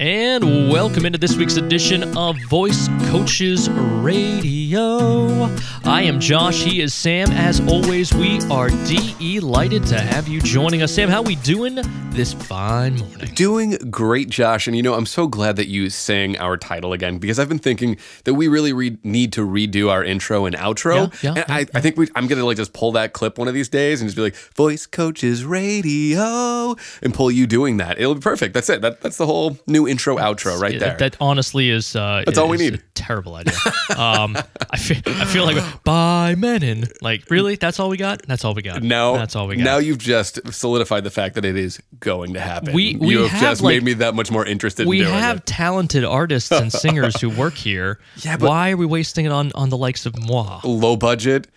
And welcome into this week's edition of Voice Coaches Radio. I am Josh. He is Sam. As always, we are delighted to have you joining us. Sam, how we doing this fine morning? Doing great, Josh. And you know, I'm so glad that you sang our title again because I've been thinking that we really re- need to redo our intro and outro. Yeah, yeah, and I, I think we, I'm gonna like just pull that clip one of these days and just be like Voice Coaches Radio and pull you doing that. It'll be perfect. That's it. That, that's the whole new intro outro right there. That honestly is uh, That's all we need. A terrible idea. um, I feel I feel like by Menon. Like really, that's all we got. That's all we got. now, that's all we got. now you've just solidified the fact that it is going to happen. We- we you have, have, just like- made me that much more interested we in doing have it. talented artists and singers who work here. Yeah, why are we wasting it on on the likes of moi? low budget,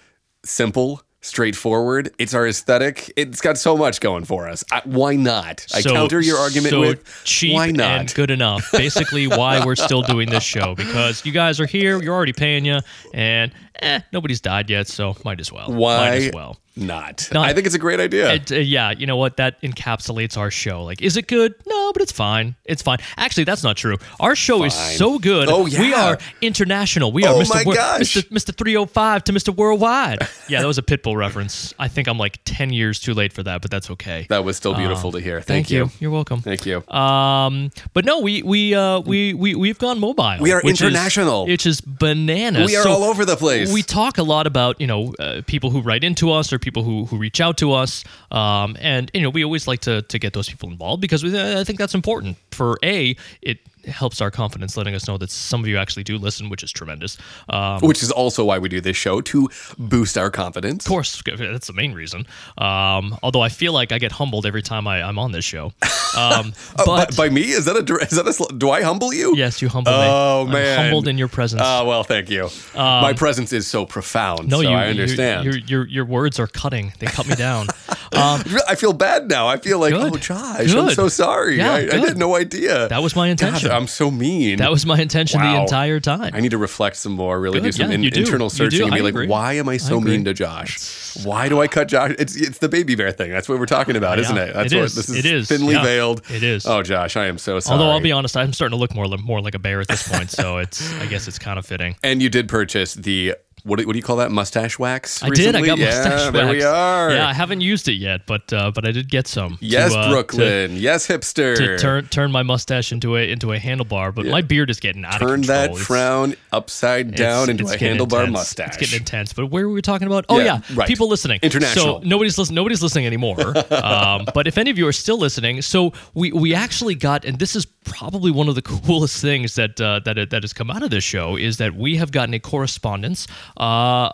simple, straightforward. It's our aesthetic. It's got so much going for us. I, why not? I So- counter your argument so with cheap why not? and good enough. Basically, why we're still doing this show because you guys are here. You're already paying you, and eh, nobody's died yet, so might as well. Why Might as well. Not? Not- I think it's a great idea. It, uh, yeah, you know what? That encapsulates our show. Like, is it good? No, but it's fine. It's fine. Actually, that's not true. Our show is so good. Oh, yeah, We are international. We are Oh, Mr. my Wor- gosh. Mr. Mr. 305 to Mr. Worldwide. Yeah, that was a Pitbull reference. I think I'm like 10 years too late for that, but that's okay. that was still beautiful to hear. Thank, you. You're welcome. Thank you. Um, but no, we we uh we we we've gone mobile. We are which is- international. which is bananas. we are So all over the place. We talk a lot about you know uh, people who write into us or people who who reach out to us, um, and you know we always like to to get those people involved because we, I think that's important. For a, it helps our confidence, letting us know that some of you actually do listen, which is tremendous. Um, which is also why we do this show to boost our confidence. of course, that's the main reason. Um, although I feel like I get humbled every time I, I'm on this show. Um, Uh, but by, by me, is that a is that a do I humble you? yes, you humble me. Oh I'm man, humbled in your presence. Oh well, thank you. My presence is so profound. Um, no, so you. I understand. You, your, your your words are cutting. They cut me down. um, I feel bad now. I feel like, Good. oh, Josh, I'm so sorry. Yeah, I, I had no idea. that was my intention. God, I'm so mean. that was my intention the entire time. I need to reflect some more, really Good. do some Yeah, in- do. internal searching and be I like, agree. why am I so agree. mean to Josh? Why do I cut Josh? It's it's the baby bear thing. That's what we're talking about, Yeah, isn't it? That's it what is. this It is. thinly Yeah, veiled. it is. Oh, Josh, I am so sorry. Although I'll be honest, I'm starting to look more more like a bear at this point. So it's I guess it's kind of fitting. and you did purchase the what do, what do you call that mustache wax? I did. I got yeah, mustache There we are. Yeah, I haven't used it yet, but uh, but I did get some. to, yes, uh, to- Brooklyn. yes, hipster. To, turn turn my mustache into a into a handlebar, but my beard is getting out Turn of control. Turn that It's- frown upside down It's- into it's a handlebar intense. mustache. It's getting intense. But where were we talking about? Oh Yeah, yeah, right. people listening. International. So nobody's listening. Nobody's listening anymore. um, but if any of you are still listening, so we we actually got, and this is probably one of the coolest things that uh, that that has come out of this show is that we have gotten a correspondence uh,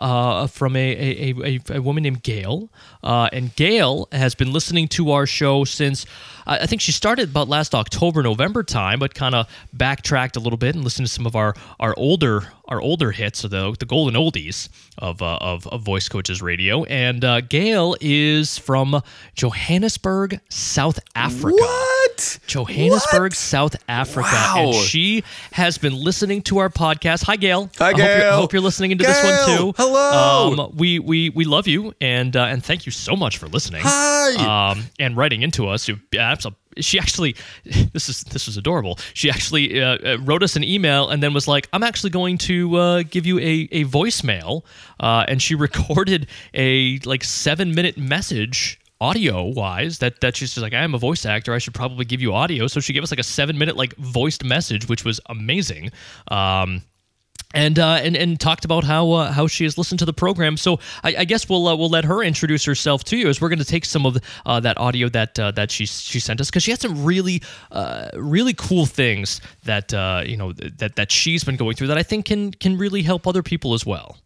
uh, from a a, a, a woman named Gail, uh, and Gail has been listening to our show since. I think she started about last October, November time, but kind of backtracked a little bit and listened to some of our our older our older hits, the the golden oldies of uh, of, of Voice Coaches Radio. And uh, Gail is from Johannesburg, South Africa. What? Johannesburg, What? South Africa, Wow. and she has been listening to our podcast. Hi, Gail. Hi, I hope you're, I hope you're listening into this one too. hello. Um, we we we love you, and uh, and thank you so much for listening. Hi. Um, and writing into us. You- abso- She actually, this is this was adorable. She actually uh, uh, wrote us an email and then was like, "I'm actually going to uh, give you a a voicemail," uh, and she recorded a like seven minute message audio wise that that she's just like I am a voice actor. I should probably give you audio. So she gave us like a 7 minute like voiced message which was amazing. Um and uh, and and talked about how uh, how she has listened to the program. So I, I guess we'll uh, we'll let her introduce herself to you as we're going to take some of uh, that audio that uh, that she she sent us because she had some really uh, really cool things that you know that that she's been going through that I think can can really help other people as well.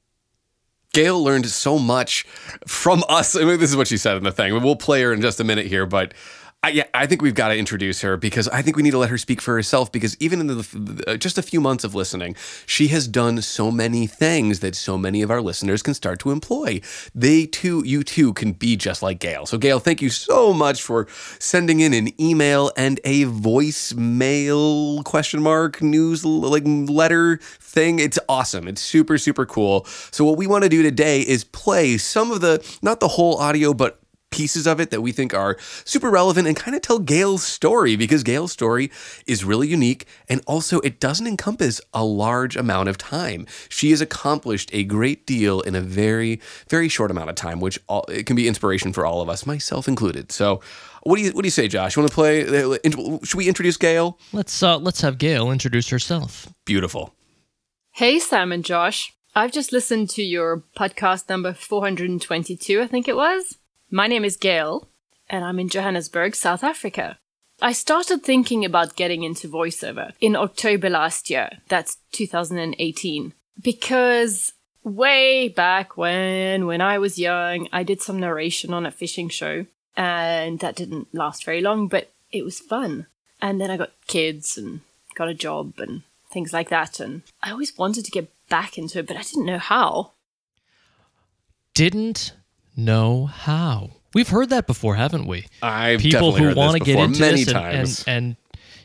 Gail learned so much from us. I mean, this is what she said in the thing. We'll play her in just a minute here, but I, yeah, I think we've got to introduce her because I think we need to let her speak for herself. Because even in the uh, just a few months of listening, she has done so many things that so many of our listeners can start to employ. They too, you too, can be just like Gail. So, Gail, thank you so much for sending in an email and a voicemail question mark news like letter thing. It's awesome. It's super super cool. So, what we want to do today is play some of the not the whole audio, but pieces of it that we think are super relevant and kind of tell Gail's story because Gail's story is really unique and also it doesn't encompass a large amount of time. She has accomplished a great deal in a very very short amount of time, which all, it can be inspiration for all of us, myself included. So, what do you what do you say, Josh? You want to play? uh, Should we introduce Gail? Let's uh, let's have Gail introduce herself. Beautiful. Hey, Sam and Josh. I've just listened to your podcast number 422, I think it was. My name is Gail, and I'm in Johannesburg, South Africa. I started thinking about getting into voiceover in October last year. That's 2018. Because way back when, when I was young, I did some narration on a fishing show, and that didn't last very long, but it was fun. And then I got kids and got a job and things like that, and I always wanted to get back into it, but I didn't know how. Didn't know how. We've heard that before, haven't we? I've People who want to get into many this and, and and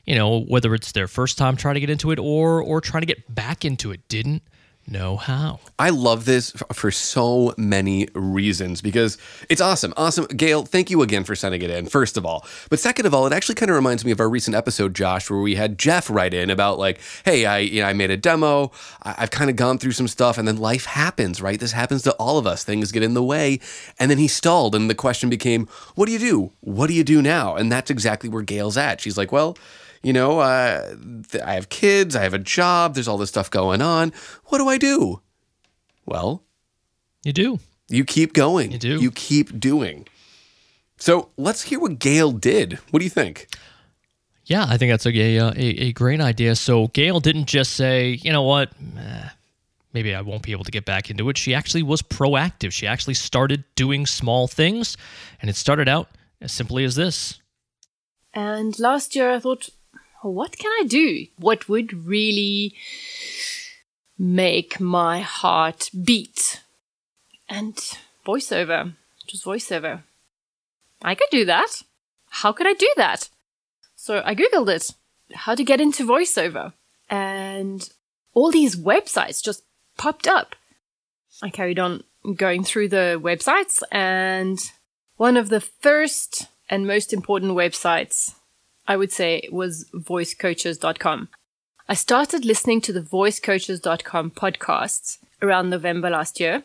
you know whether it's their first time trying to get into it or or trying to get back into it, didn't know how. I love this for so many reasons because it's awesome. Awesome. Gail, thank you again for sending it in, first of all. But second of all, it actually kind of reminds me of our recent episode, Josh, where we had Jeff write in about like, hey, I you know, I made a demo. I- I've kind of gone through some stuff and then life happens, right? This happens to all of us. Things get in the way. And then he stalled and the question became, what do you do? What do you do now? And that's exactly where Gail's at. She's like, well, you know, uh, th- I have kids, I have a job, there's all this stuff going on. What do I do? Well, You do. you keep going. You do. You keep doing. So let's hear what Gail did. What do you think? Yeah, I think that's a, a, a, a great idea. So Gail didn't just say, you know what, eh, maybe I won't be able to get back into it. She actually was proactive. She actually started doing small things, and it started out as simply as this. And last year I thought, what can I do? What would really make my heart beat? And voiceover. Just voiceover. I could do that. How could I do that? So I Googled it. How to get into voiceover. And all these websites just popped up. I carried on going through the websites and one of the first and most important websites I would say was voicecoaches.com. I started listening to the voicecoaches.com podcasts around November last year,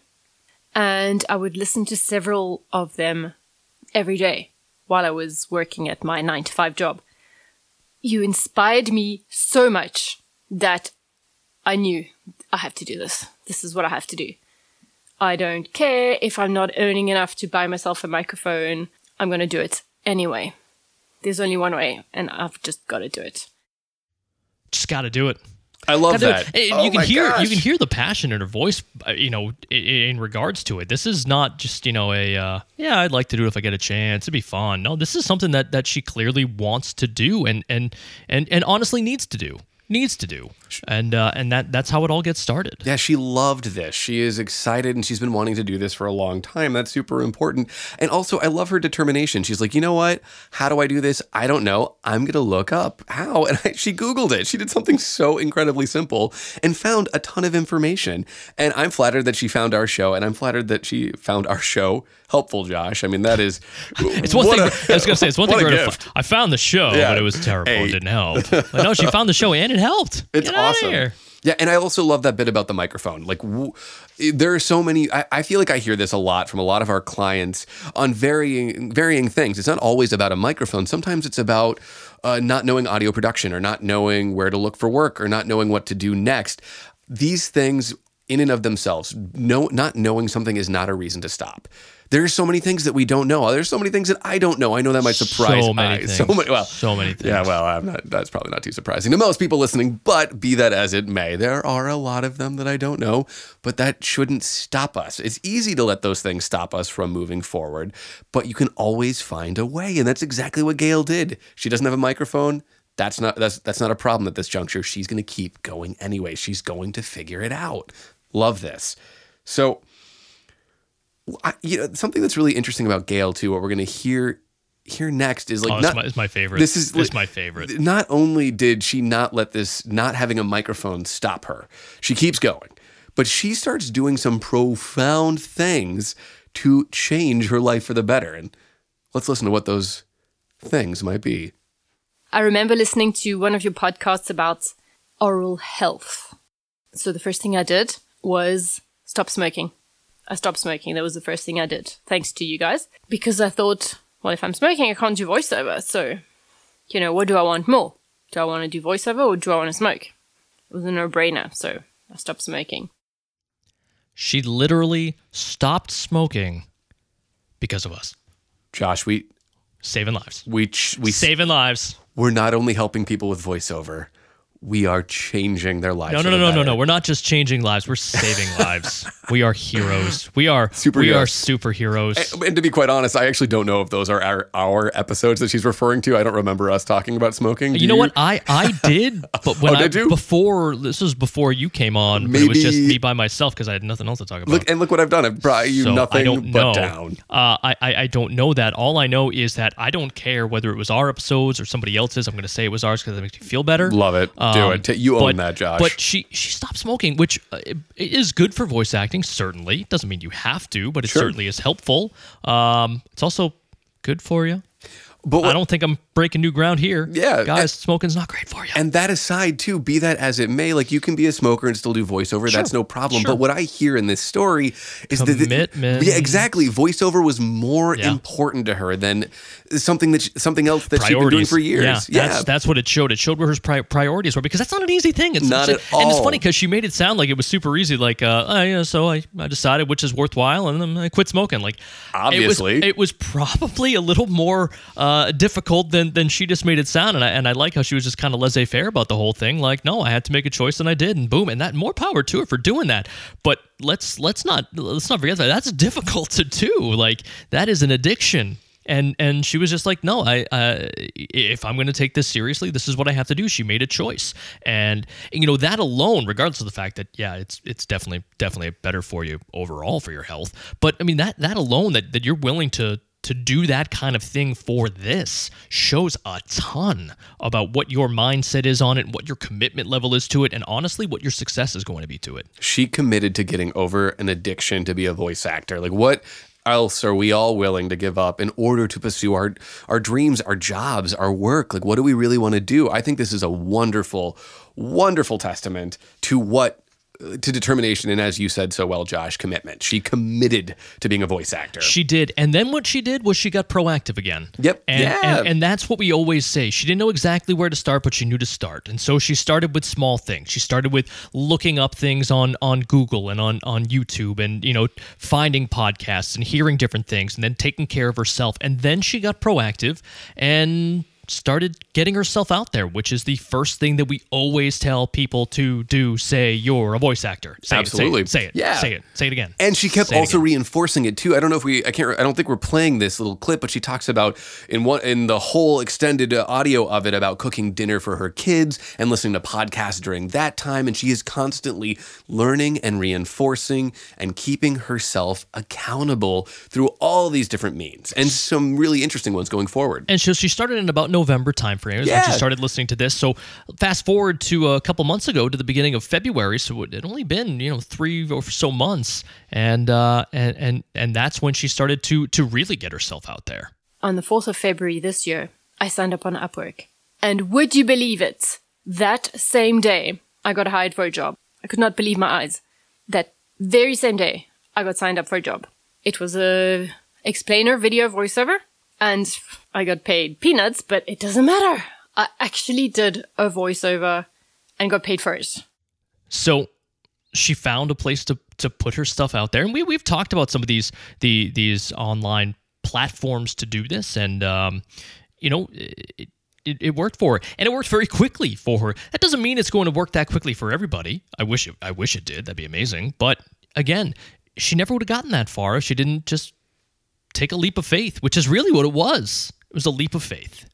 and I would listen to several of them every day while I was working at my 9 to 5 job. You inspired me so much that I knew I have to do this. This is what I have to do. I don't care if I'm not earning enough to buy myself a microphone. I'm going to do it anyway. There's only one way, and I've just got to do it. Just got to do it. I love that. it. And Oh you can hear gosh. you can hear the passion in her voice. uh, You know, in, in regards to it, this is not just you know a uh, yeah. I'd like to do it if I get a chance. It'd be fun. No, this is something that that she clearly wants to do and and and and honestly needs to do. Needs to do. And uh, and that that's how it all gets started. Yeah, she loved this. She is excited and she's been wanting to do this for a long time. That's super important. And also, I love her determination. She's like, you know what? How do I do this? I don't know. I'm going to look up how. And I, she Googled it. She did something so incredibly simple and found a ton of information. And I'm flattered that she found our show. And I'm flattered that she found our show helpful, Josh. I mean, that is. It's one thing. a- I was gonna say it's one thing. a for her to gift. I found the show, Yeah. but it was terrible. Hey. It didn't help. But no, she found the show and it helped. It's awesome. Yeah, and I also love that bit about the microphone. Like, w- there are so many. I, I feel like I hear this a lot from a lot of our clients on varying varying things. It's not always about a microphone. Sometimes it's about uh, not knowing audio production, or not knowing where to look for work, or not knowing what to do next. These things, in and of themselves, no, not knowing something is not a reason to stop. There's so many things that we don't know. There's so many things that I don't know. I know that might surprise. So many I- things. So many. Well, So many things. Yeah. Well, I'm not. That's probably not too surprising to most people listening. But be that as it may, there are a lot of them that I don't know. But that shouldn't stop us. It's easy to let those things stop us from moving forward. But you can always find a way, and that's exactly what Gail did. She doesn't have a microphone. That's not that's that's not a problem at this juncture. She's going to keep going anyway. She's going to figure it out. Love this. So I, you know, something that's really interesting about Gail too. What we're going to hear hear next is like Oh, it's, not, my, it's my favorite. This is This like- my favorite. Not only did she not let this not having a microphone stop her, she keeps going, but she starts doing some profound things to change her life for the better. And Let's listen to what those things might be. I remember listening to one of your podcasts about oral health. So the first thing I did was stop smoking. I stopped smoking. That was the first thing I did, thanks to you guys. Because I thought, well, if I'm smoking, I can't do voiceover. So, you know, what do I want more? Do I want to do voiceover or do I want to smoke? It was a no brainer. So I stopped smoking. She literally stopped smoking because of us. Josh, we Saving lives. we ch- we Saving lives. we're not only helping people with voiceover, we are changing their lives. No, no, no, no, no, no. We're not just changing lives. We're saving lives. We are heroes. We are Superheroes. We are superheroes. And to be quite honest, I actually don't know if those are our, our episodes that she's referring to. I don't remember us talking about smoking. Do You know what? I I did, but when Oh, I did before this was before you came on, but it was just Maybe- me by myself because I had nothing else to talk about. Look and look what I've done. I've brought you so nothing but know. down. Uh, I, I I don't know that. All I know is that I don't care whether it was our episodes or somebody else's. I'm going to say it was ours because it makes me feel better. Love it. Do Um, it. Ta- You own but- that, Josh. But she she stopped smoking, which uh, it is good for voice acting. Certainly doesn't mean you have to, but it Sure. certainly is helpful. Um, it's also good for you. But I don't think I'm breaking new ground here. Yeah, guys, and- smoking's not great for you. and that aside, too, be that as it may, like you can be a smoker and still do voiceover. That's no problem. Sure. But what I hear in this story is that Commitment. yeah, exactly. Voiceover was more Yeah. important to her than something that she, something else that she'd been doing for years. Yeah, that's that's what it showed. It showed where her pri- priorities were because that's not an easy thing. It's Not at And it's funny because she made it sound like it was super easy. Like, uh, oh, yeah, so I, I decided which is worthwhile, and then I quit smoking. Like, Obviously. it was, it was probably a little more uh, difficult than than she just made it sound. And I and I like how she was just kind of laissez faire about the whole thing. Like, no, I had to make a choice, and I did, and boom, and that more power to her for doing that. But let's let's not let's not forget that that's difficult to do. Like, that is an addiction and and she was just like no i uh, if i'm going to take this seriously this is what i have to do she made a choice and you know that alone regardless of the fact that yeah it's it's definitely definitely better for you overall for your health but i mean that that alone that that you're willing to to do that kind of thing for this shows a ton about what your mindset is on it, what your commitment level is to it, and honestly, what your success is going to be to it. she committed to getting over an addiction to be a voice actor. Like what else are we all willing to give up in order to pursue our our dreams, our jobs, our work? Like what do we really want to do? I think this is a wonderful wonderful testament to what to determination and as you said so well Josh, commitment. She committed to being a voice actor. She did, and then what she did was she got proactive again. Yep. And, Yeah. and and that's what we always say. She didn't know exactly where to start, but she knew to start, and so she started with small things. She started with looking up things on on Google and on on YouTube, and you know finding podcasts and hearing different things, and then taking care of herself. And then she got proactive and started getting herself out there, which is the first thing that we always tell people to do. Say you're a voice actor. Say Absolutely. It, say it. Say it. Yeah. Say it. Say it again. And she kept Say also again. reinforcing it too. I don't know if we, I can't, I don't think we're playing this little clip, but she talks about in one, in the whole extended uh, audio of it about cooking dinner for her kids and listening to podcasts during that time. And she is constantly learning and reinforcing and keeping herself accountable through all these different means and some really interesting ones going forward. And so she started in about November timeframe is when she started listening to this. So fast forward to a couple months ago to the beginning of February. So it had only been you know three or so months, and uh, and and and that's when she started to to really get herself out there. On the 4th of February this year, I signed up on Upwork. And would you believe it? That same day, I got hired for a job. I could not believe my eyes. That very same day, I got signed up for a job. It was a explainer video voiceover, and I got paid peanuts, but it doesn't matter. I actually did a voiceover and got paid for it. So she found a place to to put her stuff out there, and we we've talked about some of these the these online platforms to do this, and um, you know. It, it, it worked for her, and it worked very quickly for her. That doesn't mean it's going to work that quickly for everybody. I wish it, I wish it did. That'd be amazing. But again, she never would have gotten that far if she didn't just take a leap of faith, which is really what it was. It was a leap of faith.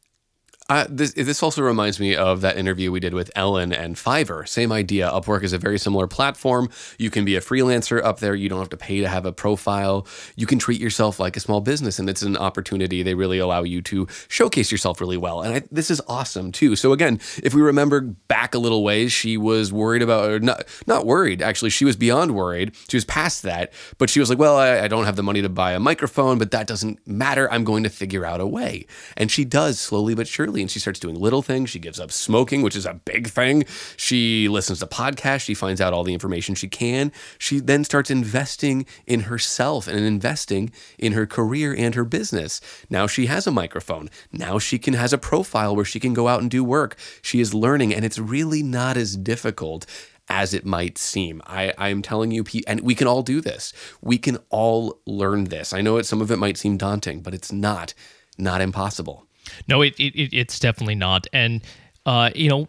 Uh, this this also reminds me of that interview we did with Ellen and Fiverr. Same idea. Upwork is a very similar platform. You can be a freelancer up there. You don't have to pay to have a profile. You can treat yourself like a small business, and it's an opportunity. They really allow you to showcase yourself really well, and I, this is awesome too. So again, if we remember back a little ways, she was worried about, or not not worried. Actually, she was beyond worried. She was past that, but she was like, "Well, I, I don't have the money to buy a microphone, but that doesn't matter. I'm going to figure out a way," and she does slowly but surely she starts doing little things. She gives up smoking, which is a big thing. She listens to podcasts. She finds out all the information she can. She then starts investing in herself and investing in her career and her business. Now she has a microphone. Now she can has a profile where she can go out and do work. She is learning, and it's really not as difficult as it might seem. I, I'm telling you, and we can all do this. We can all learn this. I know it, some of it might seem daunting, but it's not, not impossible. No, it, it it's definitely not. And uh, you know,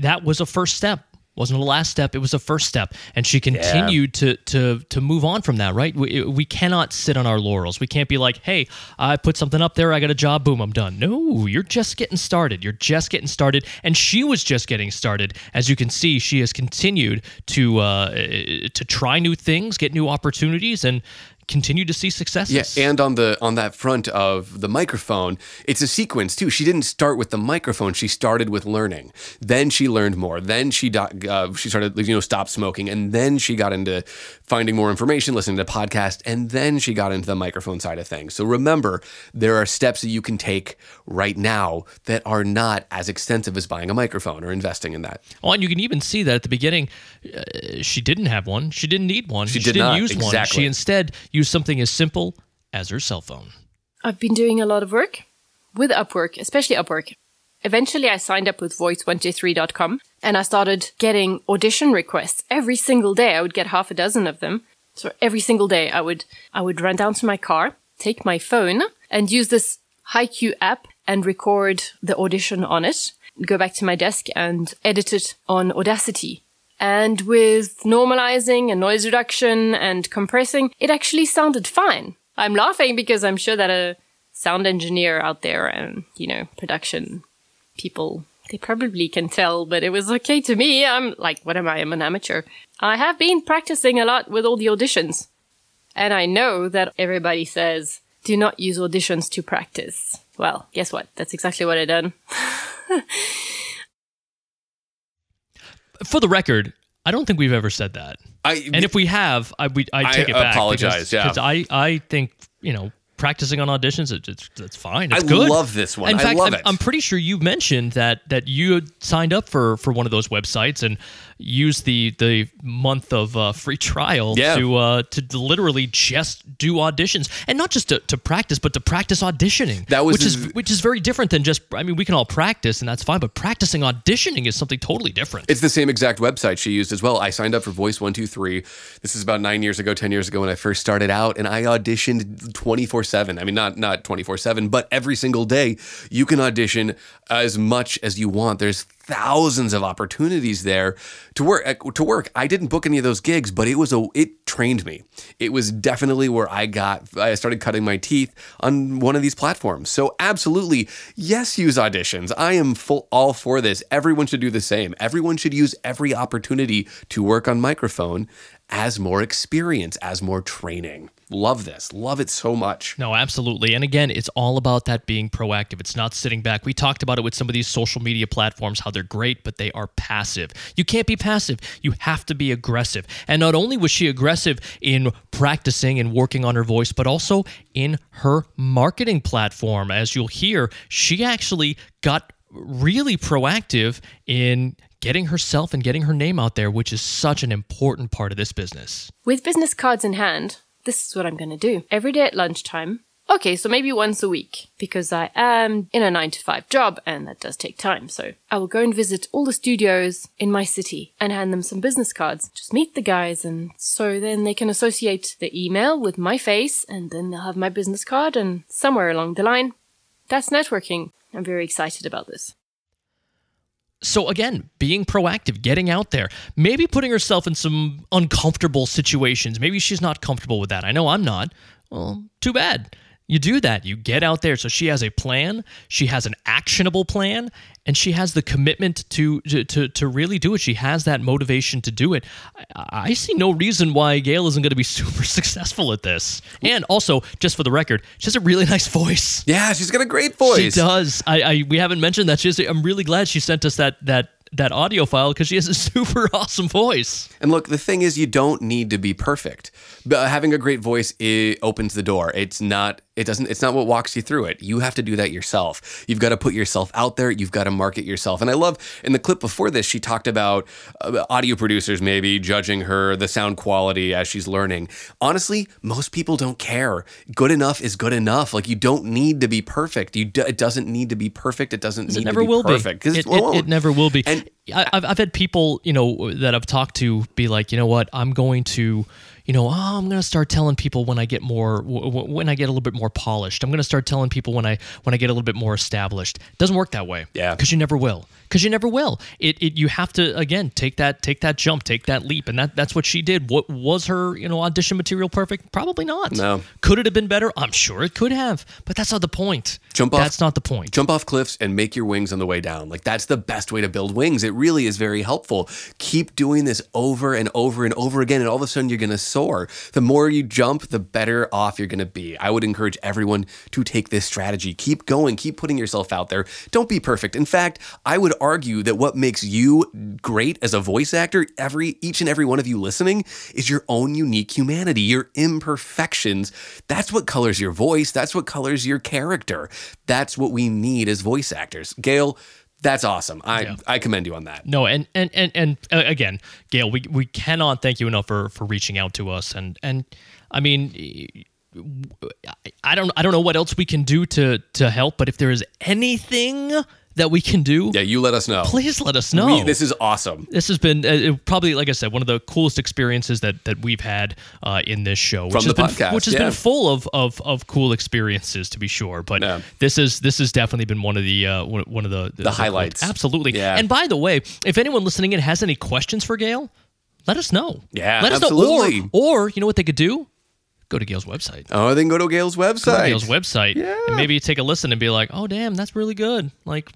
that was a first step. Wasn't the last step. It was a first step, and she continued yeah. to to to move on from that. Right? We, we cannot sit on our laurels. We can't be like, "Hey, I put something up there. I got a job. Boom, I'm done." No, you're just getting started. You're just getting started, and she was just getting started. As you can see, she has continued to uh, to try new things, get new opportunities, and continue to see successes. Yeah, and on the on that front of the microphone, it's a sequence too. She didn't start with the microphone; she started with learning. Then she learned more. Then she uh, she started you know stop smoking, and then she got into finding more information, listening to podcasts, and then she got into the microphone side of things. So remember, there are steps that you can take right now that are not as extensive as buying a microphone or investing in that. Well, and you can even see that at the beginning, uh, she didn't have one. She didn't need one. She, she did didn't not. use exactly. one. She instead used something as simple as her cell phone. I've been doing a lot of work with Upwork, especially Upwork. Eventually, I signed up with voice123.com and I started getting audition requests every single day. I would get half a dozen of them. So every single day, I would, I would run down to my car, take my phone and use this HiQ app and record the audition on it, go back to my desk and edit it on Audacity. And with normalizing and noise reduction and compressing, it actually sounded fine. I'm laughing because I'm sure that a sound engineer out there and, you know, production people, they probably can tell, but it was okay to me. I'm like, what am I? I'm an amateur. I have been practicing a lot with all the auditions. And I know that everybody says, do not use auditions to practice. Well, guess what? That's exactly what I done. For the record, I don't think we've ever said that. I, and if we have, I we I take I it back. apologize, because, yeah. because I I think you know practicing on auditions it, it's it's fine. It's I good. love this one. In I fact, it. I'm pretty sure you mentioned that that you had signed up for for one of those websites and used the the month of uh, free trial Yeah. to uh, to literally just do auditions and not just to, to practice, but to practice auditioning. That was which his- is which is very different than just. I mean, we can all practice and that's fine, but practicing auditioning is something totally different. It's the same exact website she used as well. I signed up for Voice One Two Three. This is about nine years ago, ten years ago when I first started out, and I auditioned twenty four seven. I mean, not not twenty four seven, but every single day you can audition as much as you want. There's thousands of opportunities there to work uh, to work. I didn't book any of those gigs, but it was a it trained me. It was definitely where I got I started cutting my teeth on one of these platforms. So absolutely, yes, use auditions. I am full all for this. Everyone should do the same. Everyone should use every opportunity to work on microphone as more experience, as more training. Love this. Love it so much. No, absolutely. And again, it's all about that being proactive. It's not sitting back. We talked about it with some of these social media platforms, how they're great, but they are passive. You can't be passive. You have to be aggressive. And not only was she aggressive in practicing and working on her voice, but also in her marketing platform. As you'll hear, she actually got really proactive in getting herself and getting her name out there, which is such an important part of this business. With business cards in hand, this is what I'm going to do. Every day at lunchtime. Okay, so maybe once a week, because I am in a nine to five job and that does take time. So I will go and visit all the studios in my city and hand them some business cards. Just meet the guys and so then they can associate the email with my face and then they'll have my business card and somewhere along the line, that's networking. I'm very excited about this. So again, being proactive, getting out there, maybe putting herself in some uncomfortable situations. Maybe she's not comfortable with that. I know I'm not. Well, too bad. You do that. You get out there. So she has a plan. She has an actionable plan, and she has the commitment to to to, really do it. She has that motivation to do it. I, I see no reason why Gail isn't going to be super successful at this. And also, just for the record, she has a really nice voice. Yeah, she's got a great voice. She does. I, I we haven't mentioned that. She's. I'm really glad she sent us that that that audio file because she has a super awesome voice. And look, the thing is, you don't need to be perfect. But having a great voice opens the door. It's not. It doesn't. It's not what walks you through it. You have to do that yourself. You've got to put yourself out there. You've got to market yourself. And I love in the clip before this, she talked about uh, audio producers maybe judging her the sound quality as she's learning. Honestly, most people don't care. Good enough is good enough. Like you don't need to be perfect. You. Do, it doesn't need to be perfect. It doesn't need It never to be will perfect be. because It, it, it never will be. And- I, I've, I've had people, you know, that I've talked to be like, you know what, I'm going to, you know, oh, I'm going to start telling people when I get more, w- w- when I get a little bit more polished. I'm going to start telling people when I when I get a little bit more established. It doesn't work that way. Yeah. because you never will. Because you never will. It, it you have to again take that take that jump, take that leap, and that that's what she did. What was her you know audition material perfect? Probably not. No. Could it have been better? I'm sure it could have, but that's not the point. Jump off- That's not the point. jump off cliffs and make your wings on the way down. Like that's the best way to build wings. It really is very helpful. Keep doing this over and over and over again, and all of a sudden you're going to soar. The more you jump, the better off you're going to be. I would encourage everyone to take this strategy. Keep going. Keep putting yourself out there. Don't be perfect. In fact, I would argue that what makes you great as a voice actor, every each and every one of you listening, is your own unique humanity, your imperfections. That's what colors your voice. That's what colors your character. That's what we need as voice actors. Gail, that's awesome. I, Yeah. I commend you on that. No, and and and and uh, again, Gail, we we cannot thank you enough for for reaching out to us, and and I mean. I don't I don't know what else we can do to to help, but if there is anything that we can do, Yeah, you let us know. please let us know. We- this is awesome. this has been uh, probably, like I said, one of the coolest experiences that that we've had uh, in this show, which From has the been, podcast, which has yeah. been full of, of of cool experiences to be sure. But Yeah. this is this has definitely been one of the uh, one, of the the, highlights. Absolutely. Yeah. And by the way, if anyone listening in has any questions for Gail, let us know. Yeah, let us absolutely. know. Or, or you know what they could do? Go to Gail's website. Oh, then go to Gail's Go to website. Gail's website Yeah. and maybe take a listen and be like, oh damn, that's really good. Like,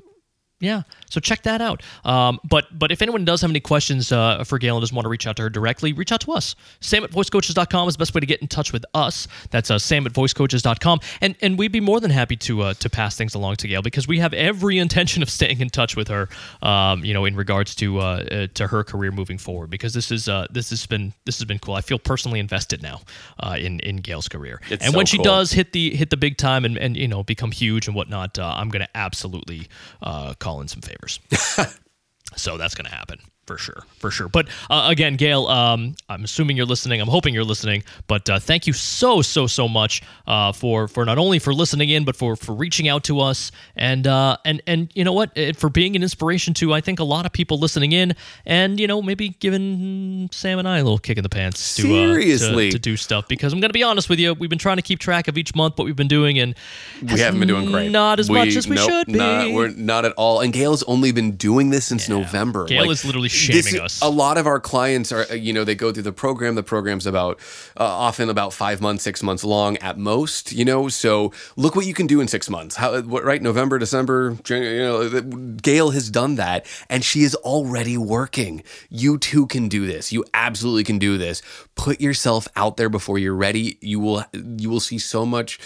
yeah. So check that out. Um, but but if anyone does have any questions uh, for Gail and doesn't want to reach out to her directly, reach out to us. Sam at voicecoaches.com is the best way to get in touch with us. That's uh, Sam at voicecoaches.com. And and we'd be more than happy to uh, to pass things along to Gail because we have every intention of staying in touch with her. Um, you know, in regards to uh, uh, to her career moving forward because this is uh, this has been this has been cool. I feel personally invested now uh, in in Gail's career. It's and so when she cool. does hit the hit the big time and, and you know become huge and whatnot, uh, I'm gonna absolutely uh, call in some favors. so that's gonna happen for sure, for sure. But uh, again, Gail, um, I'm assuming you're listening. I'm hoping you're listening. But uh, thank you so so so much uh, for for not only for listening in, but for for reaching out to us and uh, and and you know what, Eh, for being an inspiration to I think a lot of people listening in, and you know maybe giving Sam and I a little kick in the pants to uh, to- to, do stuff because I'm gonna be honest with you, we've been trying to keep track of each month what we've been doing, and we haven't been doing great. Not as much as we nope, should be. Not, we're not at all. And Gail's only been doing this since November. Gail is literally shaming is- us. A lot of our clients are, uh, you know, they go through the program. The program's about uh, often about five months, six months long at most. You know, so look what you can do in six months. How what, right? November, December. January, you know, Gail has done that, and she is already working. You too can do this. You absolutely can do this. Put yourself out there before you're ready. You will you will see so much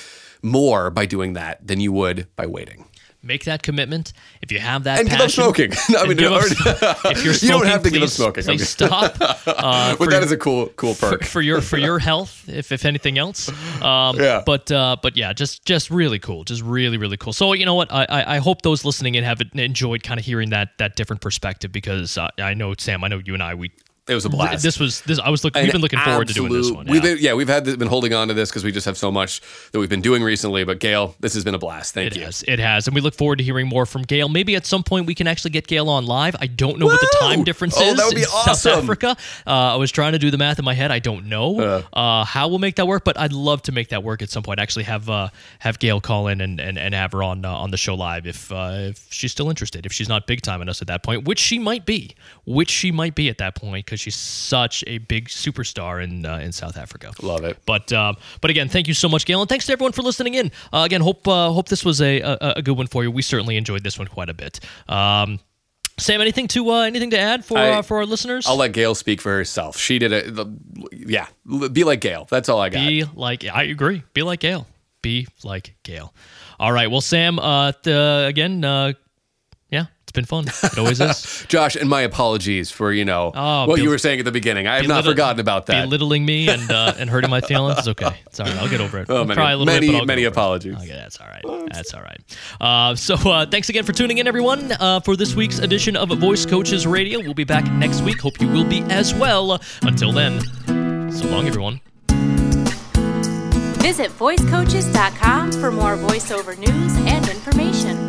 more by doing that than you would by waiting. Make that commitment. If you have that And give up passion, smoking. I mean, or- if you're You don't have to give up please- smoking. Please stop. Uh, but for, that is a cool cool for, perk. for your for your health, if if anything else. Um, Yeah. But uh, but yeah, just just really cool, just really really cool. So you know what, I I, I hope those listening in have enjoyed kind of hearing that that different perspective because uh, I know Sam, I know you and I we. It was a blast. This was this. I was looking. We've been looking forward to doing this absolute- one. We've yeah. been, yeah, we've had been holding on to this because we just have so much that we've been doing recently. But Gail, this has been a blast. Thank It you. has. It has. And we look forward to hearing more from Gail. Maybe at some point we can actually get Gail on live. I don't know what the time difference Oh, is that would be in South. Africa. Uh, I was trying to do the math in my head. I don't know uh, how we'll make that work, but I'd love to make that work at some point. Actually, have uh, have Gail call in and, and, and have her on uh, on the show live if uh, if she's still interested. If she's not big time in us at that point, which she might be, which she might be at that point, because she's such a big superstar in uh, in South Africa. Love it. But uh, but again, thank you so much, Gail, and thanks to everyone for listening in. Uh, again, hope uh, hope this was a, a a good one for you. We certainly enjoyed this one quite a bit. Um, Sam, anything to uh, anything to add for I- uh, for our listeners? I'll let Gail speak for herself. She did it. the- Yeah, be like Gail. That's all I got. Be like I agree. Be like Gail. Be like Gail. All right. Well, Sam. Uh, th- again. Yeah, it's been fun. It always is. Josh, and my apologies for you know Oh, what bel- you were saying at the beginning. I have not forgotten about that. Belittling me and uh, and hurting my feelings is okay. It's all right. I'll get over it. Oh, I'll many, cry a little many, bit, but I'll many get apologies. Okay, that's all right. That's all right. Uh, so uh, thanks again for tuning in, everyone, uh, for this week's edition of Voice Coaches Radio. We'll be back next week. Hope you will be as well. Until then, so long, everyone. Visit voicecoaches.com for more voiceover news and information.